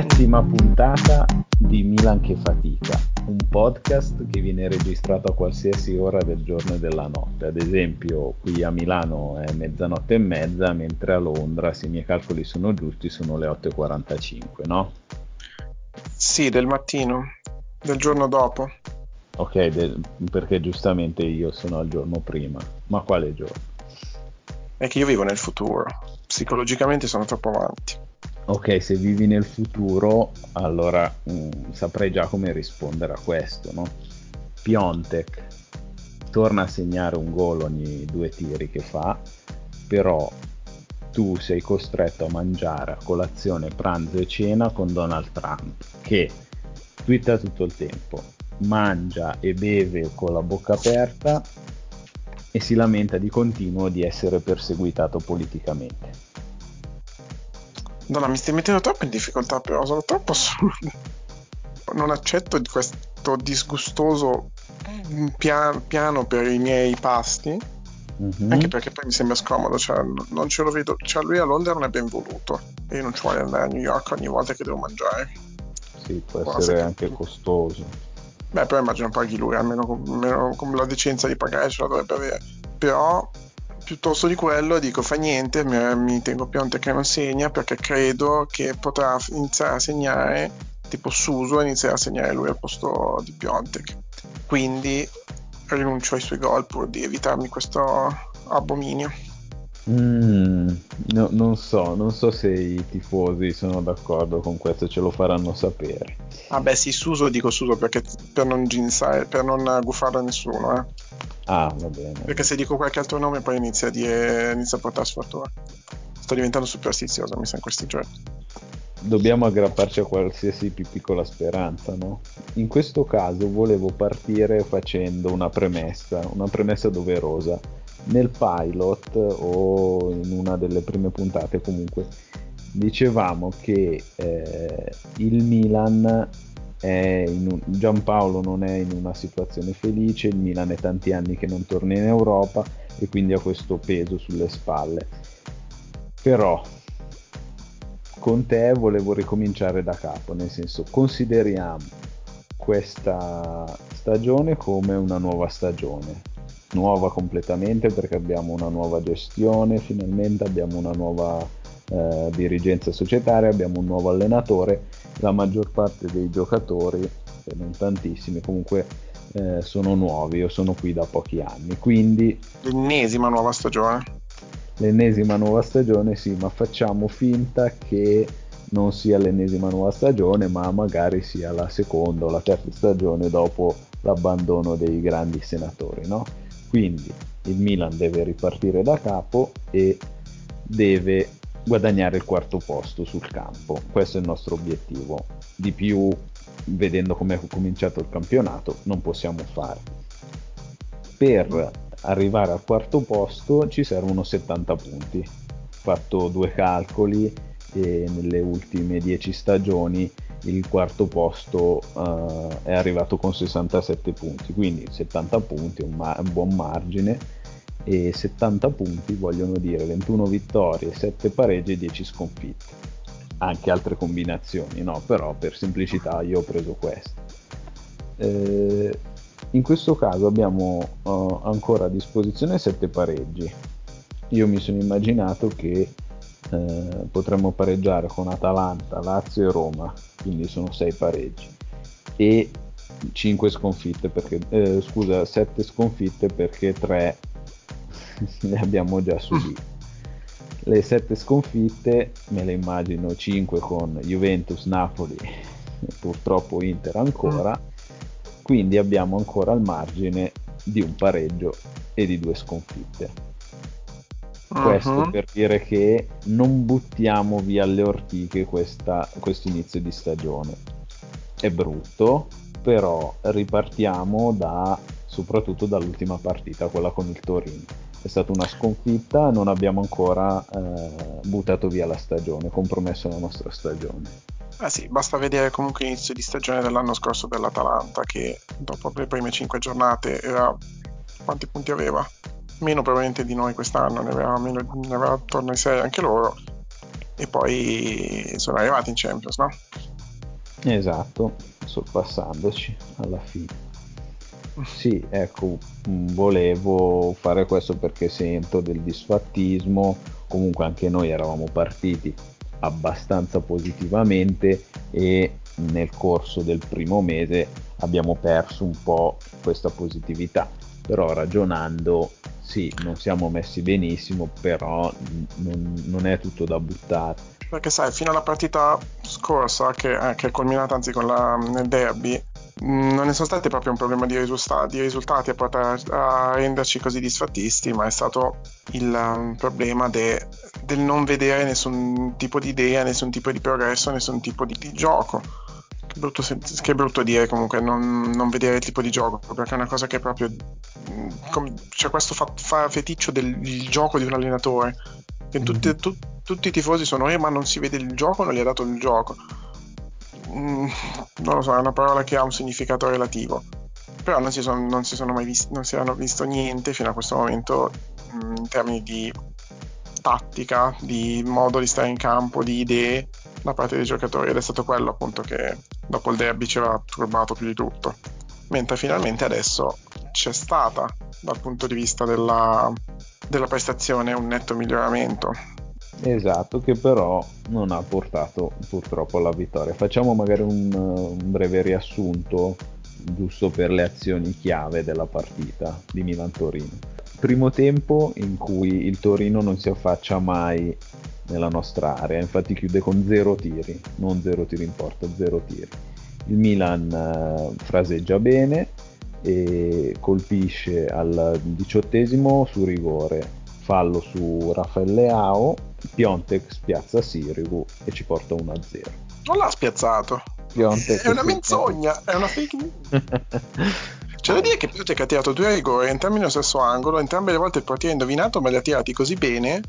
Settima puntata di Milan che fatica, un podcast che viene registrato a qualsiasi ora del giorno e della notte. Ad esempio, qui a Milano è mezzanotte e mezza, mentre a Londra, se i miei calcoli sono giusti, sono le 8.45, no? Sì, del mattino, del giorno dopo. Ok, del, perché giustamente io sono al giorno prima. Ma quale giorno? È che io vivo nel futuro. Psicologicamente sono troppo avanti. Ok, se vivi nel futuro, allora mh, mm, saprei già come rispondere a questo, no? Piontek torna a segnare un gol ogni due tiri che fa, però tu sei costretto a mangiare a colazione, pranzo e cena con Donald Trump, che twitta tutto il tempo, mangia e beve con la bocca aperta e si lamenta di continuo di essere perseguitato politicamente. No, mi stai mettendo troppo in difficoltà, però sono troppo solo. Non accetto questo disgustoso pian- piano per i miei pasti. Mm-hmm. Anche perché poi mi sembra scomodo, cioè non ce lo vedo. Cioè, lui a Londra non è ben voluto. E io non ci voglio andare a New York ogni volta che devo mangiare. Sì, può Buona essere anche che... costoso. Beh, però immagino paghi lui, almeno con, almeno con la decenza di pagare ce la dovrebbe avere. Però piuttosto di quello dico fa niente, mi, mi tengo Pionte che non segna perché credo che potrà iniziare a segnare tipo Suso iniziare a segnare lui al posto di Piontek. Quindi rinuncio ai suoi gol pur di evitarmi questo abominio. Mm, no, non so, non so se i tifosi sono d'accordo con questo, ce lo faranno sapere. Vabbè, sì, Suso dico Suso perché per non ginsare, per non guffare a nessuno, eh. Ah, va bene. Perché se dico qualche altro nome poi inizia a, dire, inizia a portare sfortuna. Sto diventando superstizioso, mi sa, in questi giorni. Dobbiamo aggrapparci a qualsiasi più piccola speranza, no? In questo caso volevo partire facendo una premessa, una premessa doverosa. Nel pilot o in una delle prime puntate comunque dicevamo che eh, il Milan un... Giampaolo non è in una situazione felice, il Milan è tanti anni che non torna in Europa e quindi ha questo peso sulle spalle. Però con te volevo ricominciare da capo, nel senso consideriamo questa stagione come una nuova stagione, nuova completamente perché abbiamo una nuova gestione, finalmente abbiamo una nuova eh, dirigenza societaria, abbiamo un nuovo allenatore la maggior parte dei giocatori, e non tantissimi, comunque eh, sono nuovi, io sono qui da pochi anni, quindi... L'ennesima nuova stagione. L'ennesima nuova stagione, sì, ma facciamo finta che non sia l'ennesima nuova stagione, ma magari sia la seconda o la terza stagione dopo l'abbandono dei grandi senatori, no? Quindi il Milan deve ripartire da capo e deve guadagnare il quarto posto sul campo. Questo è il nostro obiettivo. Di più, vedendo come è cominciato il campionato, non possiamo fare. Per arrivare al quarto posto ci servono 70 punti. Fatto due calcoli e nelle ultime 10 stagioni il quarto posto uh, è arrivato con 67 punti, quindi 70 punti è un, ma- un buon margine e 70 punti vogliono dire 21 vittorie, 7 pareggi e 10 sconfitte. Anche altre combinazioni, no? Però per semplicità io ho preso questo. Eh, in questo caso abbiamo uh, ancora a disposizione 7 pareggi. Io mi sono immaginato che eh, potremmo pareggiare con Atalanta, Lazio e Roma, quindi sono 6 pareggi. E 5 sconfitte perché, eh, scusa, 7 sconfitte perché 3 le abbiamo già subite. Le sette sconfitte me le immagino 5 con Juventus, Napoli purtroppo Inter ancora, quindi abbiamo ancora il margine di un pareggio e di due sconfitte. Questo uh-huh. per dire che non buttiamo via alle ortiche questo inizio di stagione. È brutto, però ripartiamo da, soprattutto dall'ultima partita, quella con il Torino è stata una sconfitta, non abbiamo ancora eh, buttato via la stagione, compromesso la nostra stagione. Eh sì, basta vedere comunque l'inizio di stagione dell'anno scorso dell'Atalanta che dopo le prime 5 giornate era... quanti punti aveva? Meno probabilmente di noi quest'anno, ne aveva, meno, ne aveva attorno ai 6 anche loro e poi sono arrivati in Champions, no? Esatto, sorpassandoci alla fine. Sì, ecco, volevo fare questo perché sento del disfattismo, comunque anche noi eravamo partiti abbastanza positivamente e nel corso del primo mese abbiamo perso un po' questa positività, però ragionando sì, non siamo messi benissimo, però non, non è tutto da buttare. Perché sai, fino alla partita scorsa, che, eh, che è culminata anzi con la, nel derby, Mm, non è stati proprio un problema di, risultati, di risultati a, portare, a renderci così disfattisti, ma è stato il um, problema de, del non vedere nessun tipo di idea, nessun tipo di progresso, nessun tipo di, di gioco. Che brutto, che brutto, dire comunque non, non, vedere il tipo di gioco, perché è una cosa che è proprio... C'è cioè questo fa, fa feticcio del gioco di un allenatore, che tutti, mm-hmm. tu, tutti i tifosi sono, eh ma non si vede il gioco, non gli ha dato il gioco Mm, non lo so, è una parola che ha un significato relativo. Però non si, sono, non si sono mai visti, non si hanno visto niente fino a questo momento mm, in termini di tattica, di modo di stare in campo, di idee da parte dei giocatori ed è stato quello appunto che dopo il derby ci aveva turbato più di tutto. Mentre finalmente adesso c'è stata dal punto di vista della, della prestazione un netto miglioramento Esatto, che però non ha portato purtroppo alla vittoria. Facciamo magari un, un breve riassunto giusto per le azioni chiave della partita di Milan-Torino. Primo tempo in cui il Torino non si affaccia mai nella nostra area, infatti chiude con zero tiri, non zero tiri in porta, zero tiri. Il Milan eh, fraseggia bene e colpisce al diciottesimo su rigore, fallo su Raffaele Ao Piontek spiazza Sirigu e ci porta 1-0. Non l'ha spiazzato. Piontek è una menzogna, è una fake news. C'è da dire che Piontek ha tirato due rigori entrambi nello stesso angolo, entrambe le volte il portiere ha indovinato, ma li ha tirati così bene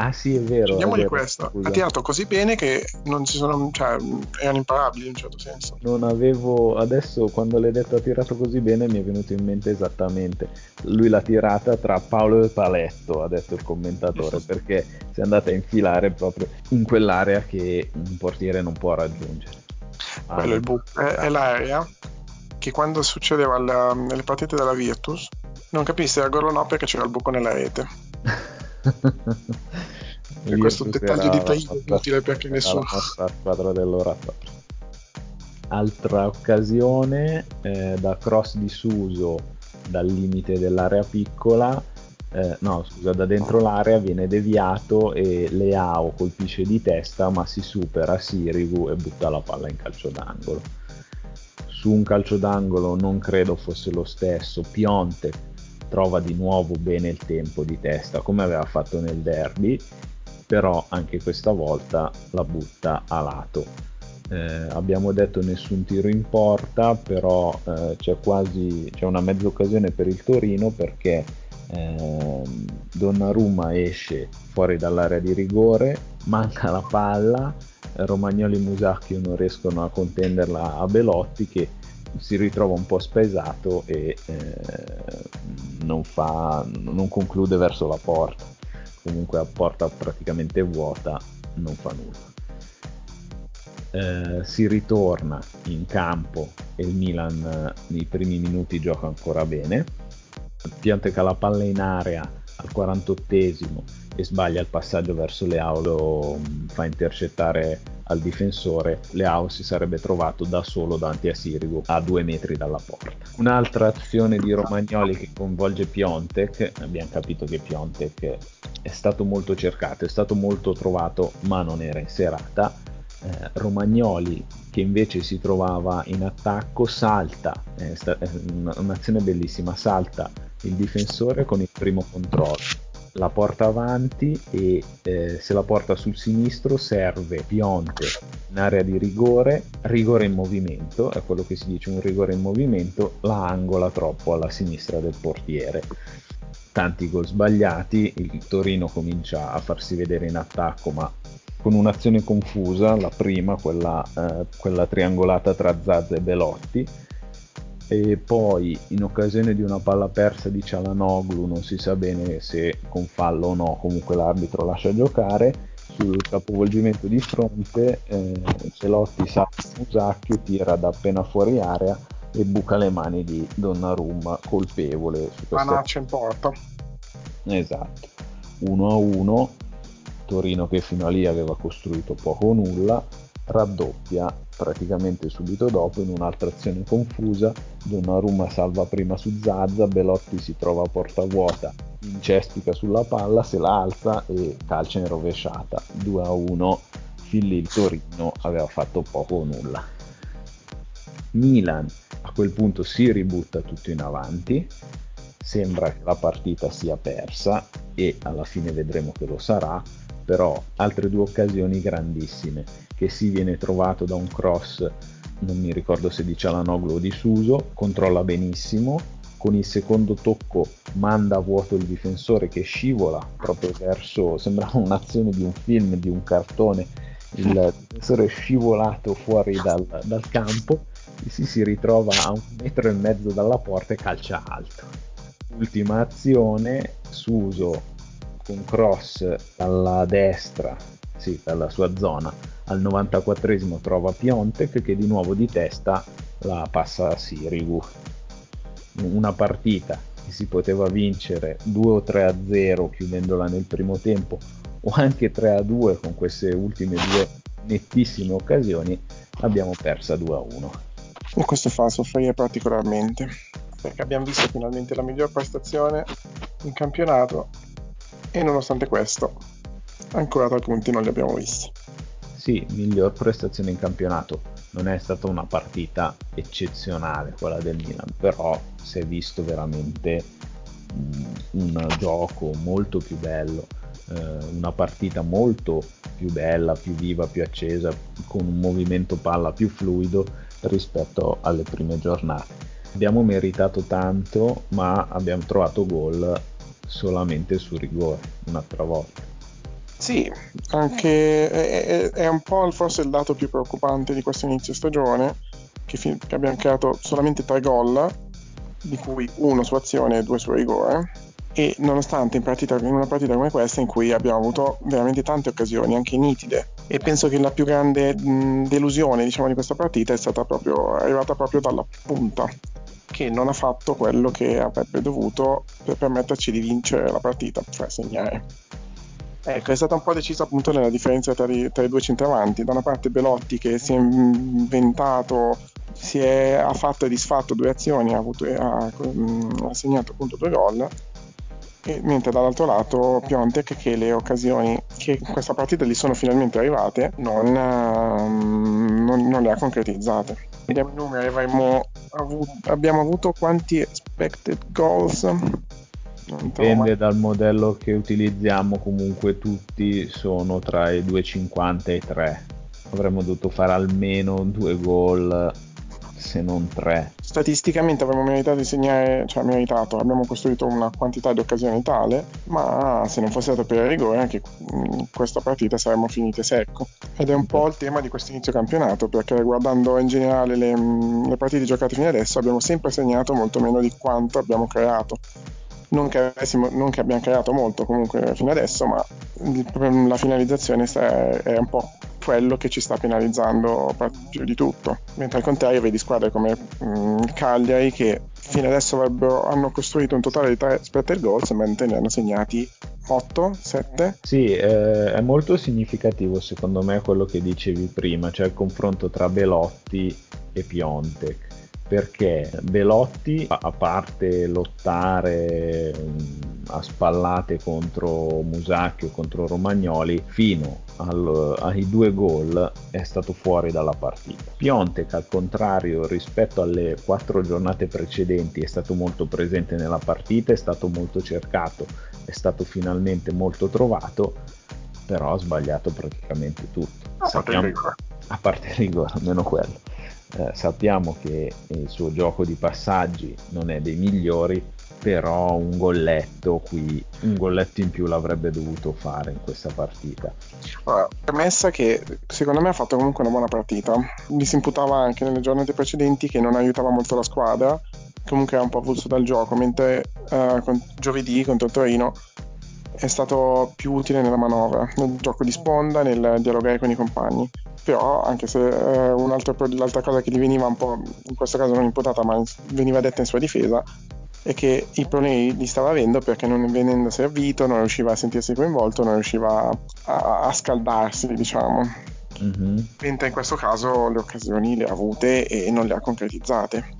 Ah sì, è vero. Parliamo di questo. Scusa. Ha tirato così bene che non ci sono, cioè, erano imparabili in un certo senso. Non avevo, adesso quando l'hai detto ha tirato così bene mi è venuto in mente esattamente. Lui l'ha tirata tra Paolo e Paletto, ha detto il commentatore, perché si è andata a infilare proprio in quell'area che un portiere non può raggiungere. Ah, è, il bu- è, è l'area che quando succedeva alla, nelle partite della Virtus non capissi se era gol o no perché c'era il buco nella rete. e questo dettaglio di taglio inutile perché nessuno la squadra dell'oratorio altra occasione eh, da cross di Suso dal limite dell'area piccola eh, no scusa da dentro l'area viene deviato e Leao colpisce di testa ma si supera Sirigu e butta la palla in calcio d'angolo su un calcio d'angolo non credo fosse lo stesso Pionte trova di nuovo bene il tempo di testa come aveva fatto nel derby, però anche questa volta la butta a lato. Eh, abbiamo detto nessun tiro in porta, però eh, c'è quasi c'è una mezza occasione per il Torino perché eh, Donnarumma esce fuori dall'area di rigore, manca la palla, Romagnoli e Musacchio non riescono a contenderla a Belotti che si ritrova un po' spaesato e eh, non, fa, non conclude verso la porta. Comunque a porta praticamente vuota, non fa nulla. Eh, si ritorna in campo e il Milan eh, nei primi minuti gioca ancora bene. Pianteca la palla in area al 48esimo e sbaglia il passaggio verso Leao, lo mm, fa intercettare al difensore, Leao si sarebbe trovato da solo davanti a Sirigu a due metri dalla porta. Un'altra azione di Romagnoli che coinvolge Piontek, abbiamo capito che Piontek è stato molto cercato, è stato molto trovato, ma non era in serata. Eh, Romagnoli che invece si trovava in attacco salta, è, sta- è un'azione bellissima, salta il difensore con il primo controllo la porta avanti e eh, se la porta sul sinistro serve Pionte in area di rigore, rigore in movimento, è quello che si dice un rigore in movimento, la angola troppo alla sinistra del portiere. Tanti gol sbagliati, il Torino comincia a farsi vedere in attacco ma con un'azione confusa, la prima, quella, eh, quella triangolata tra Zazza e Belotti, e poi in occasione di una palla persa di Cialanoglu non si sa bene se con fallo o no comunque l'arbitro lascia giocare sul capovolgimento di fronte, eh, Celotti sa Musacchio, tira da appena fuori area e buca le mani di Donnarumma colpevole su questa... Manaccia in porta. Esatto. 1 a 1, Torino che fino a lì aveva costruito poco o nulla, raddoppia praticamente subito dopo in un'altra azione confusa. Donnarumma salva prima su Zazza Belotti si trova a porta vuota incestica sulla palla se la alza e calcia in rovesciata 2 a 1 fin lì il Torino aveva fatto poco o nulla. Milan a quel punto si ributta tutto in avanti. Sembra che la partita sia persa e alla fine vedremo che lo sarà però altre due occasioni grandissime che si viene trovato da un cross non mi ricordo se di Cialanoglu o di Suso controlla benissimo con il secondo tocco manda a vuoto il difensore che scivola proprio verso sembrava un'azione di un film di un cartone il difensore è scivolato fuori dal, dal campo e si, si ritrova a un metro e mezzo dalla porta e calcia alto ultima azione Suso un cross dalla destra, sì, dalla sua zona, al 94esimo trova Piontek che di nuovo di testa la passa a Sirigu. Una partita che si poteva vincere 2 o 3 a 0 chiudendola nel primo tempo o anche 3 a 2 con queste ultime due nettissime occasioni, l'abbiamo persa 2 a 1. E questo fa soffrire particolarmente perché abbiamo visto finalmente la miglior prestazione in campionato e nonostante questo ancora tre punti non li abbiamo visti. Sì, miglior prestazione in campionato. Non è stata una partita eccezionale quella del Milan, però si è visto veramente un, un gioco molto più bello, eh, una partita molto più bella, più viva, più accesa, con un movimento palla più fluido rispetto alle prime giornate. Abbiamo meritato tanto, ma abbiamo trovato gol solamente su rigore un'altra volta. Sì, anche è, è, un po' forse il dato più preoccupante di questo inizio stagione, che, fi- che abbiamo creato solamente tre gol, di cui uno su azione e due su rigore, e nonostante in, partita, in, una partita come questa in cui abbiamo avuto veramente tante occasioni, anche nitide, e penso che la più grande mh, delusione diciamo, di questa partita è stata proprio arrivata proprio dalla punta, che non ha fatto quello che avrebbe dovuto per permetterci di vincere la partita, cioè segnare. Ecco, è stata un po' decisa appunto nella differenza tra i, tra i due centravanti. Da una parte Belotti che si è inventato, si è, ha fatto e disfatto due azioni, ha, avuto, ha, ha segnato appunto due gol, e, mentre dall'altro lato Piontek che le occasioni che in questa partita gli sono finalmente arrivate non, non, non le ha concretizzate. Vediamo i numeri, avuto, abbiamo avuto quanti expected goals? Dipende dal modello che utilizziamo, comunque tutti sono tra i 2,50 e i 3. Avremmo dovuto fare almeno due gol, se non tre. Statisticamente avremmo meritato di segnare, cioè meritato, abbiamo costruito una quantità di occasioni tale, ma se non fosse stato per il rigore anche questa partita saremmo finite secco. Ed è un po' il tema di questo inizio campionato, perché guardando in generale le, le partite giocate fino adesso abbiamo sempre segnato molto meno di quanto abbiamo creato. Non che, avessimo, non che, abbiamo creato molto comunque fino adesso, ma la finalizzazione è un po' quello che ci sta penalizzando più di tutto. Mentre al contrario vedi squadre come mh, Cagliari che fino adesso hanno costruito un totale di 3 splatter goals, mentre ne hanno segnati 8, 7? Sì, eh, è molto significativo secondo me quello che dicevi prima, cioè il confronto tra Belotti e Piontek. Perché Belotti, a parte lottare mm, a spallate contro Musacchi o contro Romagnoli, fino al, ai due gol è stato fuori dalla partita. Piontek, al contrario, rispetto alle quattro giornate precedenti, è stato molto presente nella partita, è stato molto cercato è stato finalmente molto trovato, però ha sbagliato praticamente tutto. A Sappiamo, parte il rigore. Almeno quello. Eh, sappiamo che il suo gioco di passaggi non è dei migliori, però un golletto qui, un golletto in più l'avrebbe dovuto fare in questa partita. Allora, premessa che secondo me ha fatto comunque una buona partita, mi si imputava anche nelle giornate precedenti che non aiutava molto la squadra, comunque era un po' avulso dal gioco, mentre uh, con, giovedì contro Torino è stato più utile nella manovra, nel gioco di sponda, nel dialogare con i compagni. Però, anche se eh, l'altra cosa che gli veniva un po', in questo caso non imputata, ma veniva detta in sua difesa, è che i problemi li stava avendo perché non venendo servito, non riusciva a sentirsi coinvolto, non riusciva a, a scaldarsi, diciamo. Mm-hmm. Mentre in questo caso le occasioni le ha avute e non le ha concretizzate.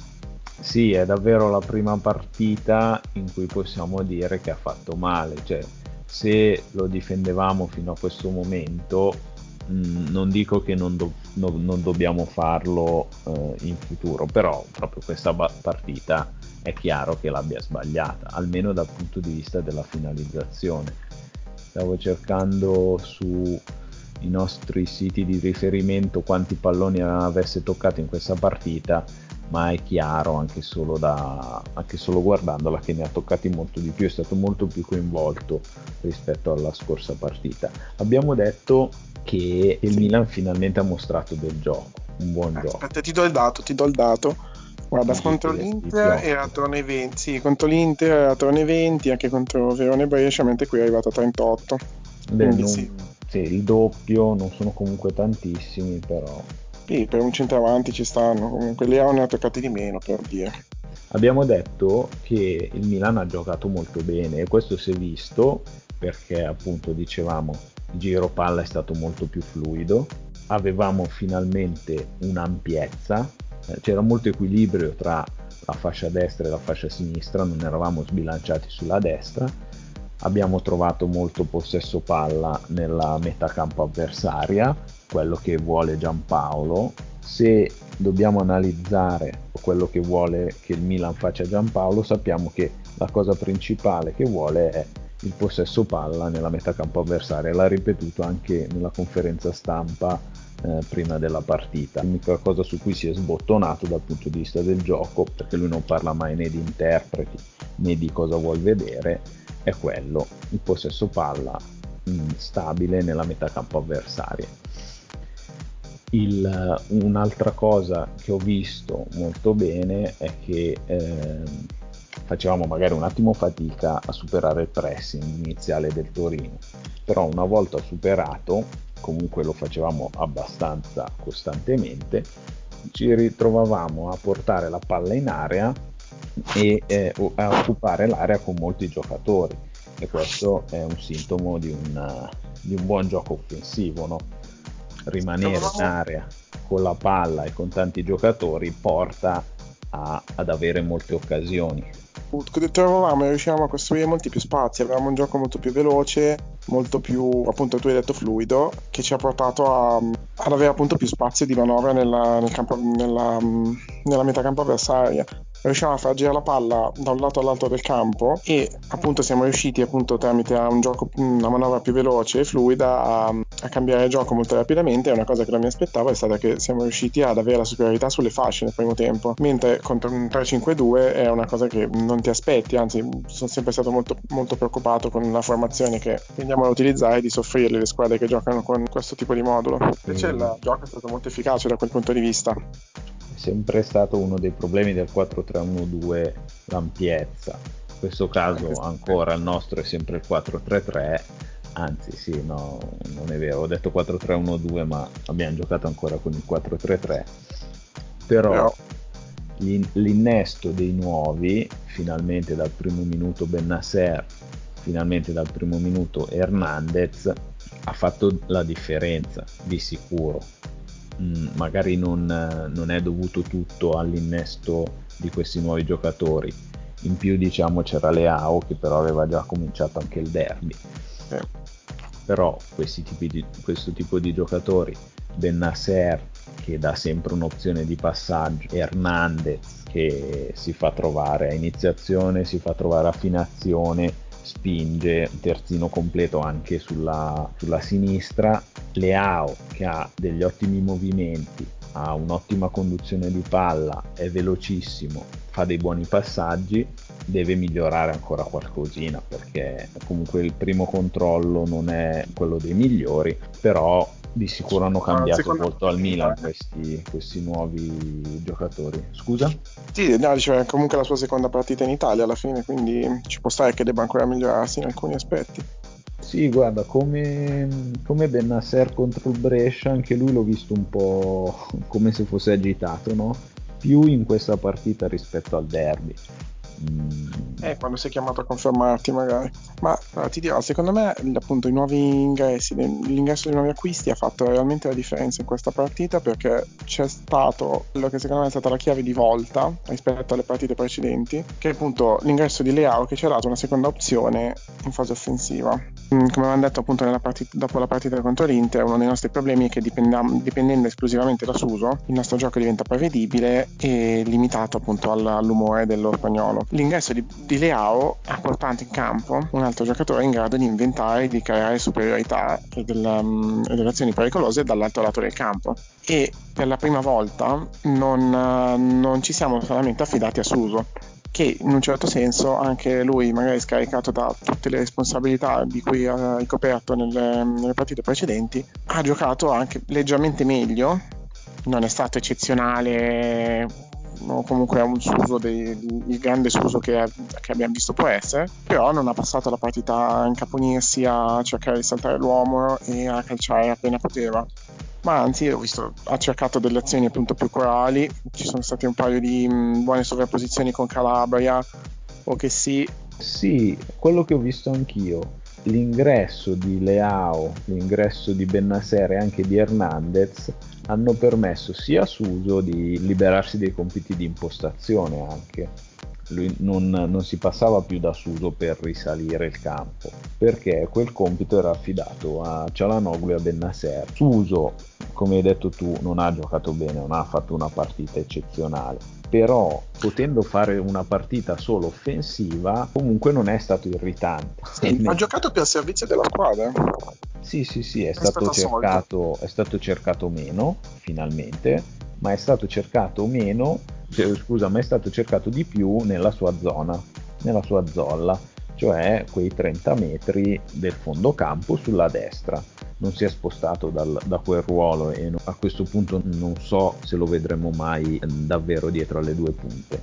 Sì, è davvero la prima partita in cui possiamo dire che ha fatto male, cioè se lo difendevamo fino a questo momento, mh, mm, non dico che non, do- no, non dobbiamo farlo eh, in futuro, però proprio questa ba- partita è chiaro che l'abbia sbagliata, almeno dal punto di vista della finalizzazione. Stavo cercando sui nostri siti di riferimento quanti palloni avesse toccato in questa partita ma è chiaro anche solo, da, anche solo guardandola che ne ha toccati molto di più, è stato molto più coinvolto rispetto alla scorsa partita. Abbiamo detto che il. Milan finalmente ha mostrato del gioco, un buon Aspetta, gioco. Aspetta, ti do il dato, ti do il dato. Guarda, contro l'Inter era attorno ai 20, sì, contro l'Inter era attorno ai 20, anche contro Verone Brescia, mentre qui è arrivato a 38. Beh, non, sì. sì, il doppio, non sono comunque tantissimi, però sì, per un centravanti ci stanno, comunque ne ha toccati di meno per dire. Abbiamo detto che il Milan ha giocato molto bene e questo si è visto perché appunto dicevamo il giro palla è stato molto più fluido, avevamo finalmente un'ampiezza, c'era molto equilibrio tra la fascia destra e la fascia sinistra, non eravamo sbilanciati sulla destra, abbiamo trovato molto possesso palla nella metà campo avversaria, quello che vuole Giampaolo. Se dobbiamo analizzare quello che vuole che il Milan faccia Giampaolo, sappiamo che la cosa principale che vuole è il possesso palla nella metà campo avversaria. L'ha ripetuto anche nella conferenza stampa eh, prima della partita. L'unica cosa su cui si è sbottonato dal punto di vista del gioco, perché lui non parla mai né di interpreti né di cosa vuol vedere, è quello, il possesso palla stabile nella metà campo avversaria. Il, un'altra cosa che ho visto molto bene è che eh, facevamo magari un attimo fatica a superare il pressing iniziale del Torino, però una volta superato, comunque lo facevamo abbastanza costantemente, ci ritrovavamo a portare la palla in area e eh, a occupare l'area con molti giocatori e questo è un sintomo di un, di un buon gioco offensivo, no? rimanere in area con la palla e con tanti giocatori porta a, ad avere molte occasioni. Trovavamo e riuscivamo a costruire molti più spazi, avevamo un gioco molto più veloce, molto più, appunto tu hai detto fluido, che ci ha portato a, ad avere appunto più spazio di manovra nella, nel campo, nella, nella metà campo avversaria riusciamo a far girare la palla da un lato all'altro del campo e appunto siamo riusciti appunto tramite un gioco, una manovra più veloce e fluida a, a cambiare il gioco molto rapidamente. E una cosa che non mi aspettavo è stata che siamo riusciti ad avere la superiorità sulle fasce nel primo tempo mentre contro un 3-5-2 è una cosa che non ti aspetti. Anzi sono sempre stato molto, molto preoccupato con la formazione che andiamo a utilizzare di soffrirle le squadre che giocano con questo tipo di modulo. Invece il gioco è stato molto efficace da quel punto di vista sempre stato uno dei problemi del 4-3-1-2 l'ampiezza. In questo caso ancora il nostro è sempre il 4-3-3, anzi sì, no, non è vero, ho detto 4-3-1-2 ma abbiamo giocato ancora con il 4-3-3. Però l'innesto dei nuovi, finalmente dal primo minuto Bennasser, finalmente dal primo minuto Hernandez, ha fatto la differenza di sicuro mh, magari non, non, è dovuto tutto all'innesto di questi nuovi giocatori. In più diciamo c'era Leao che però aveva già cominciato anche il derby. Eh. Però di, questo tipo di giocatori, Bennasser che dà sempre un'opzione di passaggio, Hernandez che si fa trovare a iniziazione, si fa trovare affinazione, spinge, terzino completo anche sulla, sulla sinistra. Leao che ha degli ottimi movimenti, ha un'ottima conduzione di palla, è velocissimo, fa dei buoni passaggi, deve migliorare ancora qualcosina perché comunque il primo controllo non è quello dei migliori, però di sicuro hanno cambiato molto al Milan questi, questi, nuovi giocatori. Scusa? Sì, no, diceva comunque la sua seconda partita in Italia alla fine, quindi ci può stare che debba ancora migliorarsi in alcuni aspetti. Sì, guarda, come, come Bennasser contro il Brescia, anche lui l'ho visto un po' come se fosse agitato, no? Più in questa partita rispetto al derby. Eh, quando sei chiamato a confermarti magari. Ma allora, ti dirò, secondo me appunto i nuovi ingressi, l'ingresso dei nuovi acquisti ha fatto realmente la differenza in questa partita perché c'è stato quello che secondo me è stata la chiave di volta rispetto alle partite precedenti, che è appunto l'ingresso di Leao che ci ha dato una seconda opzione in fase offensiva. Mm, come avevamo detto appunto partita, dopo la partita contro l'Inter, uno dei nostri problemi è che dipendendo esclusivamente da Suso, il nostro gioco diventa prevedibile e limitato appunto all'umore dello spagnolo l'ingresso di, di Leao ha portato in campo un altro giocatore in grado di inventare e di creare superiorità e, delle, um, azioni pericolose dall'altro lato del campo. E per la prima volta non, uh, non ci siamo solamente affidati a Suso che in un certo senso anche lui magari scaricato da tutte le responsabilità di cui ha ricoperto nelle, nelle partite precedenti ha giocato anche leggermente meglio non è stato eccezionale o comunque ha un suso dei, il grande suso che, che, abbiamo visto può essere, però non ha passato la partita a incaponirsi a cercare di saltare l'uomo e a calciare appena poteva. Ma anzi, ho visto, ha cercato delle azioni appunto più corali, ci sono state un paio di mh, buone sovrapposizioni con Calabria, o che sì. Sì, quello che ho visto anch'io l'ingresso di Leao, l'ingresso di Bennasser e anche di Hernandez hanno permesso sia a Suso di liberarsi dei compiti di impostazione anche. Lui non, non, si passava più da Suso per risalire il campo perché quel compito era affidato a Cialanoglu e a Bennasser. Suso, come hai detto tu, non ha giocato bene, non ha fatto una partita eccezionale però potendo fare una partita solo offensiva comunque non è stato irritante sì, ha giocato più al servizio della squadra sì sì sì è, è stato, cercato, è stato cercato meno finalmente ma è stato cercato meno cioè, scusa ma è stato cercato di più nella sua zona nella sua zolla cioè quei 30 metri del fondo campo sulla destra non si è spostato dal, da quel ruolo e a questo punto non so se lo vedremo mai davvero dietro alle due punte.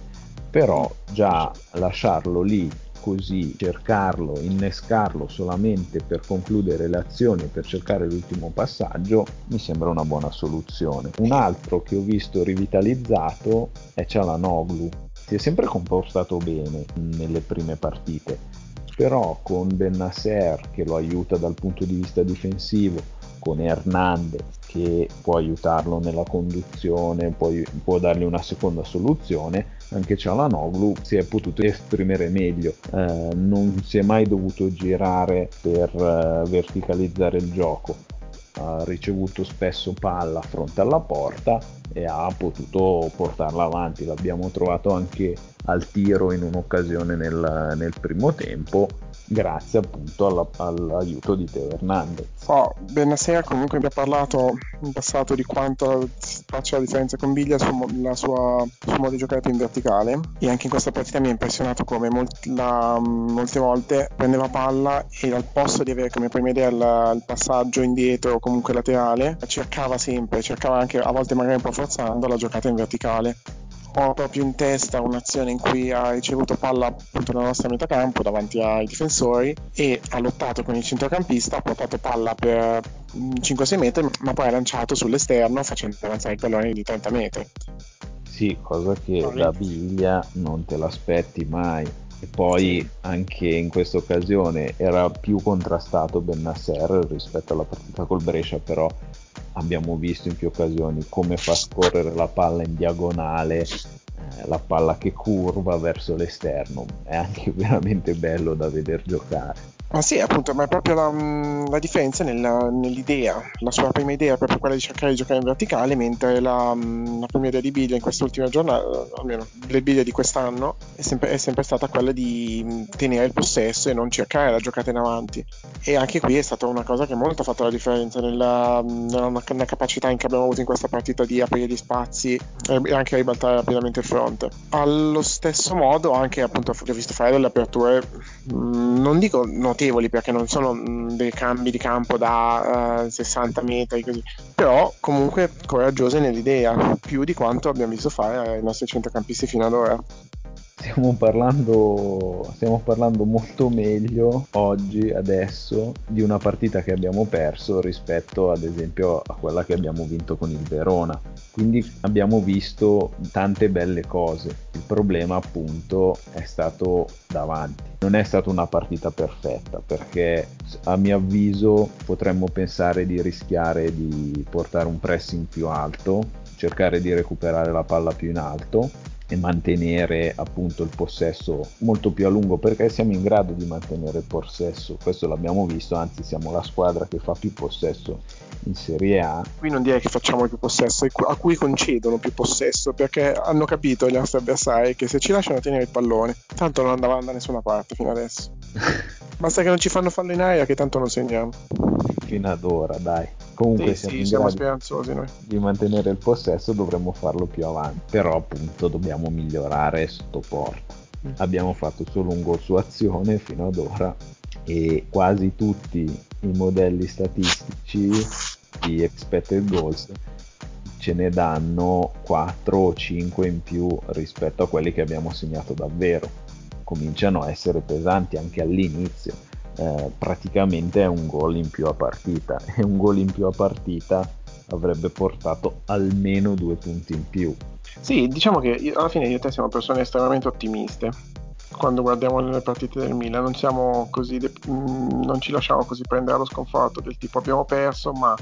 Però già lasciarlo lì così, cercarlo, innescarlo solamente per concludere le azioni e per cercare l'ultimo passaggio, mi sembra una buona soluzione. Un altro che ho visto rivitalizzato è Cialanoglu. Si è sempre comportato bene nelle prime partite, però con Bennasser che lo aiuta dal punto di vista difensivo, con Hernandez che può aiutarlo nella conduzione, può, può dargli una seconda soluzione, anche Cialanoglu si è potuto esprimere meglio, eh, non si è mai dovuto girare per eh, verticalizzare il gioco, ha ricevuto spesso palla fronte alla porta e ha potuto portarla avanti. L'abbiamo trovato anche al tiro in un'occasione nel, nel primo tempo grazie appunto alla, all'aiuto di Teo Hernandez. Oh, Benasera comunque mi ha parlato in passato di quanto faccia la differenza con Biglia sul suo modo di giocare in verticale e anche in questa partita mi ha impressionato come molt, la, molte volte prendeva palla e al posto di avere come prima idea il, il passaggio indietro o comunque laterale cercava sempre, cercava anche a volte magari un po' forzando la giocata in verticale ho proprio in testa un'azione in cui ha ricevuto palla appunto nella nostra metà campo davanti ai difensori e ha lottato con il centrocampista, ha portato palla per 5-6 metri, ma poi ha lanciato sull'esterno facendo avanzare il pallone di 30 metri. Sì, cosa che Sorry. da Biglia non te l'aspetti mai. E poi anche in questa occasione era più contrastato Bennasser rispetto alla partita col Brescia, però abbiamo visto in più occasioni come fa scorrere la palla in diagonale, eh, la palla che curva verso l'esterno, è anche veramente bello da veder giocare. Ma sì, appunto, ma è proprio la, mm, la differenza nella, nell'idea. La sua prima idea è proprio quella di cercare di giocare in verticale, mentre la, mm, la prima idea di Biglia in quest'ultima giornata, almeno le Biglia di quest'anno, è sempre, è sempre, stata quella di mm, tenere il possesso e non cercare la giocata in avanti. E anche qui è stata una cosa che molto ha fatto la differenza nella, nella, nella capacità che abbiamo avuto in questa partita di aprire gli spazi e anche ribaltare rapidamente il fronte. Allo stesso modo, anche appunto, ho visto fare delle aperture, non dico non notevoli perché non sono mh, dei cambi di campo da uh, eh, 60 metri così, però comunque coraggiose nell'idea, più di quanto abbiamo visto fare ai nostri centrocampisti fino ad ora. Stiamo parlando, stiamo parlando molto meglio oggi, adesso, di una partita che abbiamo perso rispetto ad esempio a quella che abbiamo vinto con il Verona. Quindi abbiamo visto tante belle cose. Il problema appunto è stato davanti. Non è stata una partita perfetta perché a mio avviso potremmo pensare di rischiare di portare un pressing più alto, cercare di recuperare la palla più in alto e mantenere appunto il possesso molto più a lungo perché siamo in grado di mantenere il possesso. Questo l'abbiamo visto anzi siamo la squadra che fa più possesso in Serie A. Qui non direi che facciamo più possesso a cui concedono più possesso perché hanno capito gli nostri avversari che se ci lasciano tenere il pallone tanto non andavamo da nessuna parte fino adesso. Basta che non ci fanno fallo in aria che tanto non segniamo. Fino ad ora dai. Comunque sì, sì, siamo speranzosi noi. di mantenere il possesso dovremmo farlo più avanti. Però appunto dobbiamo migliorare sotto porta mm. abbiamo fatto solo un gol su azione fino ad ora e quasi tutti i modelli statistici di expected goals ce ne danno 4 o 5 in più rispetto a quelli che abbiamo segnato davvero. Cominciano a essere pesanti anche all'inizio. Eh, praticamente è un gol in più a partita. E un gol in più a partita avrebbe portato almeno due punti in più. Sì, diciamo che alla fine io e te siamo persone estremamente ottimiste. Quando guardiamo le partite del Milan, non de- mm, non ci lasciamo così prendere allo sconforto del tipo abbiamo perso, ma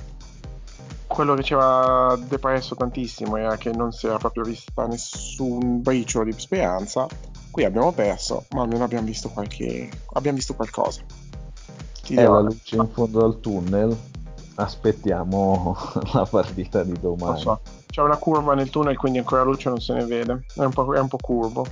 quello che ci aveva depresso tantissimo era che non si era proprio vista nessun briciolo di speranza. Qui abbiamo perso, ma almeno abbiamo visto qualche abbiamo visto qualcosa. Ti è la luce in fondo al tunnel. Aspettiamo la partita di domani. So. C'è una curva nel tunnel, quindi ancora luce non se ne vede. È un po', è un po curvo.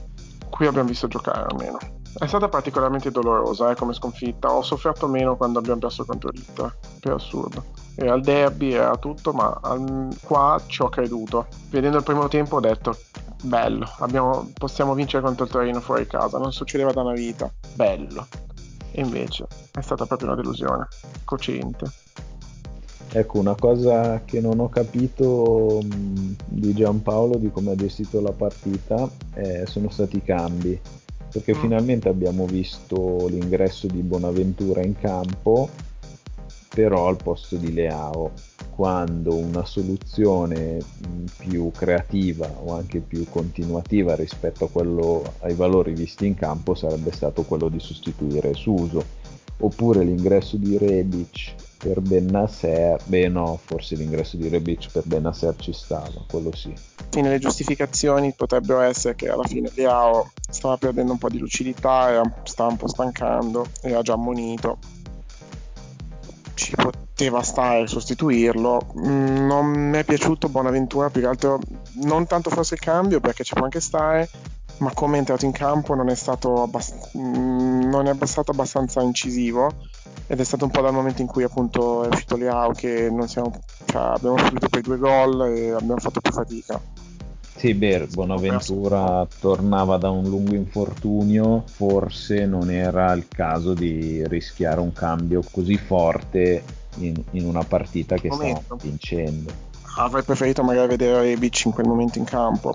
Qui abbiamo visto giocare almeno. È stata particolarmente dolorosa eh, come sconfitta. Ho sofferto meno quando abbiamo perso contro l'Inter. Per assurdo. Era il derby, era tutto, ma al, qua ci ho creduto. Vedendo il primo tempo ho detto: bello, abbiamo, possiamo vincere contro il Torino fuori casa. Non succedeva da una vita. Bello. E invece è stata proprio una delusione cocente. Ecco, una cosa che non ho capito mh, di Giampaolo, di come ha gestito la partita, eh, sono stati i cambi. Perché mm. finalmente abbiamo visto l'ingresso di Bonaventura in campo, però al posto di Leao quando una soluzione più creativa o anche più continuativa rispetto a quello, ai valori visti in campo sarebbe stato quello di sostituire Suso oppure l'ingresso di Rebic per Benasser beh no forse l'ingresso di Rebic per Benasser ci stava quello sì fine le giustificazioni potrebbero essere che alla fine Leao stava perdendo un po' di lucidità stava un po' stancando era già ammonito ci poteva stare sostituirlo. Mm, non mi è piaciuto Bonaventura più che altro, non tanto forse il cambio perché ci può anche stare, ma come è entrato in campo non è stato, abbast- mm, non è stato abbastanza incisivo ed è stato un po' dal momento in cui appunto è uscito Leao che non siamo, cioè, abbiamo subito per due gol e abbiamo fatto più fatica. Sì, beh, Bonaventura tornava da un lungo infortunio, forse non era il caso di rischiare un cambio così forte in, in una partita che stava vincendo. Avrei preferito magari vedere Rebic in quel momento in campo.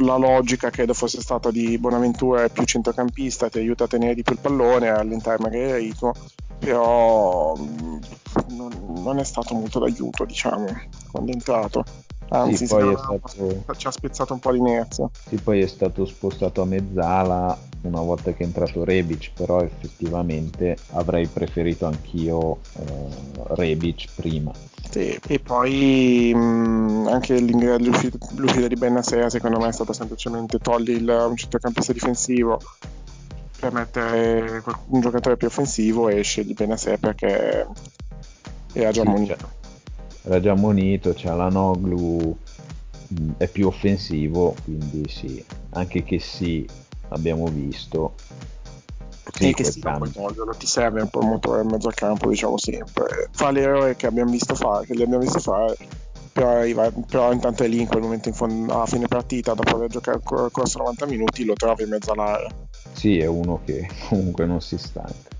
La logica credo fosse stata di Bonaventura è più centrocampista, ti aiuta a tenere di più il pallone, a allentare magari il ritmo, però mm, non, non è stato molto d'aiuto, diciamo, quando è entrato. Anzi, sì, poi è stato... ci ha spezzato un po' l'inerzia. Sì, poi è stato spostato a mezzala una volta che è entrato Rebic, però effettivamente avrei preferito anch'io eh, Rebic prima. Sì, e poi mh, mm, anche l'uscita, l'uscita di Benasera secondo me è stata semplicemente togli il, un centrocampista difensivo per mettere un giocatore più offensivo e scegli Benasera perché era già sì, munito. Cioè era già ammonito, c'è la Noglu, mm, è più offensivo, quindi sì, anche che sì, abbiamo visto. Sì, che sì, non ti serve un po' il motore in mezzo al campo, diciamo sempre. Fa l'errore che abbiamo visto fare, che gli abbiamo visto fare, però, arriva, però intanto è lì in quel momento in fondo, a fine partita, dopo aver giocato corso 90 minuti, lo trovi in mezzo all'area. Sì, è uno che comunque non si stanca.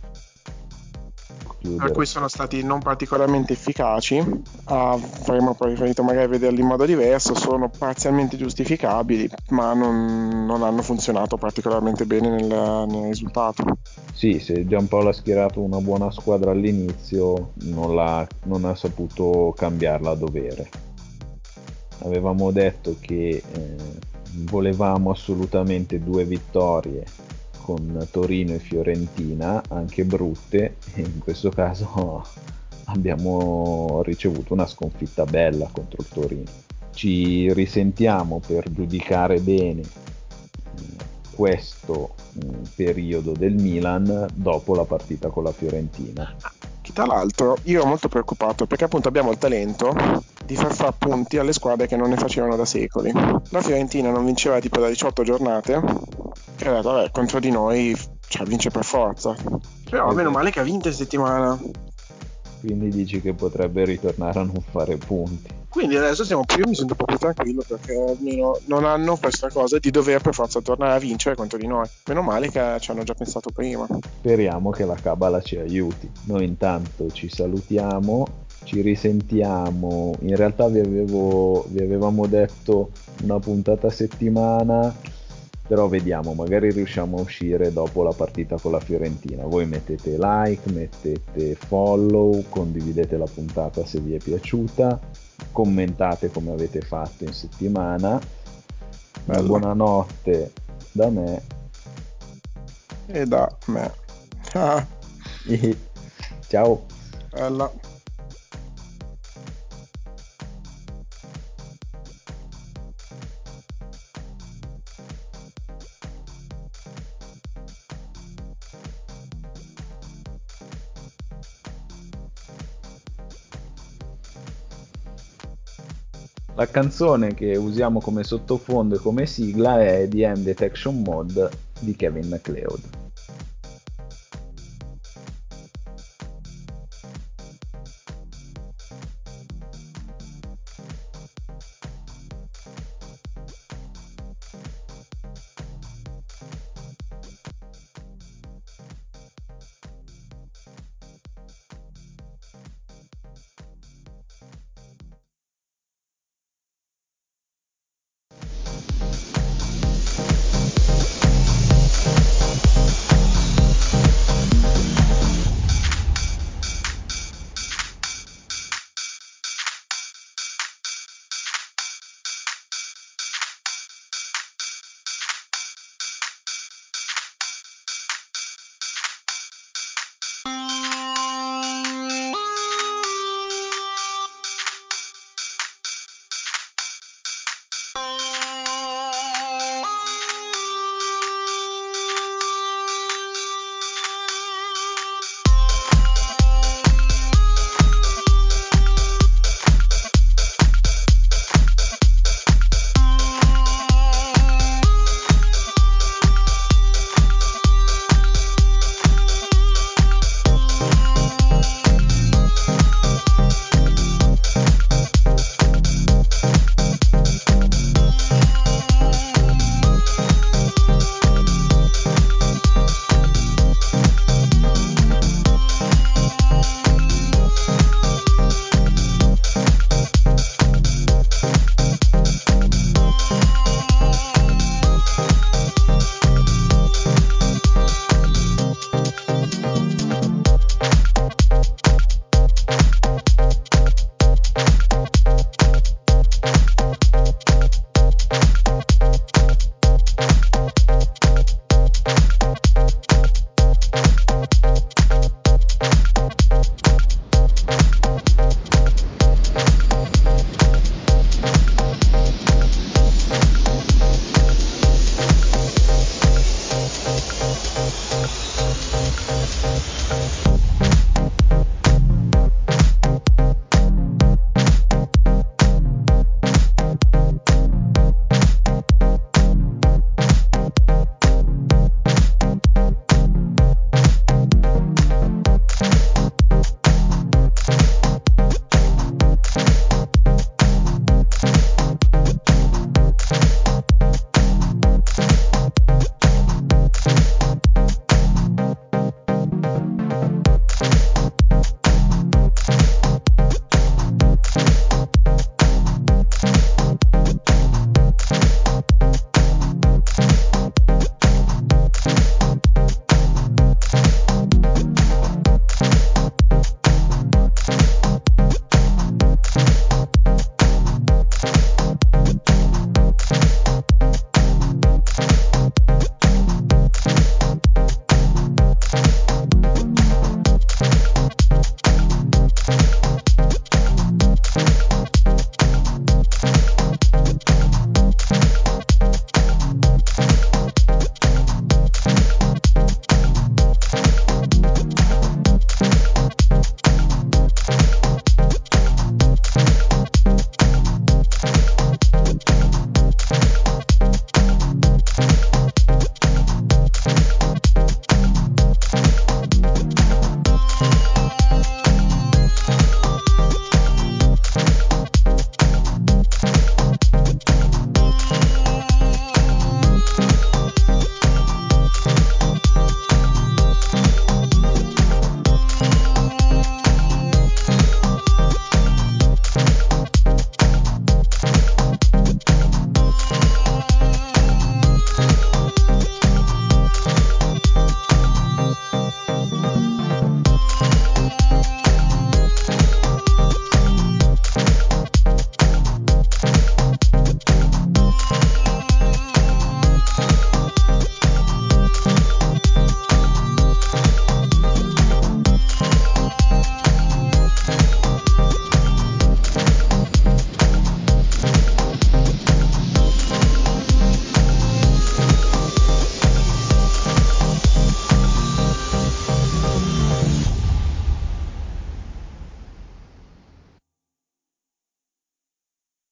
Chiudere. Per cui sono stati non particolarmente efficaci, avremmo preferito magari vederli in modo diverso, sono parzialmente giustificabili, ma non, non hanno funzionato particolarmente bene nel, nel risultato. Sì, se Giampaolo ha schierato una buona squadra all'inizio, non, non ha saputo cambiarla a dovere. Avevamo detto che eh, volevamo assolutamente due vittorie con Torino e Fiorentina, anche brutte, e in questo caso abbiamo ricevuto una sconfitta bella contro il Torino. Ci risentiamo per giudicare bene eh, questo mm, periodo del Milan dopo la partita con la Fiorentina. Tra l'altro io ero molto preoccupato perché appunto abbiamo il talento di far fare punti alle squadre che non ne facevano da secoli. La Fiorentina non vinceva tipo da 18 giornate e ha detto vabbè contro di noi cioè, vince per forza. Però meno male che ha vinto in settimana. Quindi dici che potrebbe ritornare a non fare punti. Quindi adesso siamo più, io mi sento un po' più tranquillo perché almeno non hanno questa cosa di dover per forza tornare a vincere contro di noi. Meno male che ci hanno già pensato prima. Speriamo che la cabala ci aiuti. Noi intanto ci salutiamo, ci risentiamo. In realtà vi, avevo, vi avevamo detto una puntata a settimana però vediamo, magari riusciamo a uscire dopo la partita con la Fiorentina. Voi mettete like, mettete follow, condividete la puntata se vi è piaciuta, commentate come avete fatto in settimana. Bello. Buonanotte da me e da me. Ciao. Bella. La canzone che usiamo come sottofondo e come sigla è The End Detection Mode di Kevin MacLeod.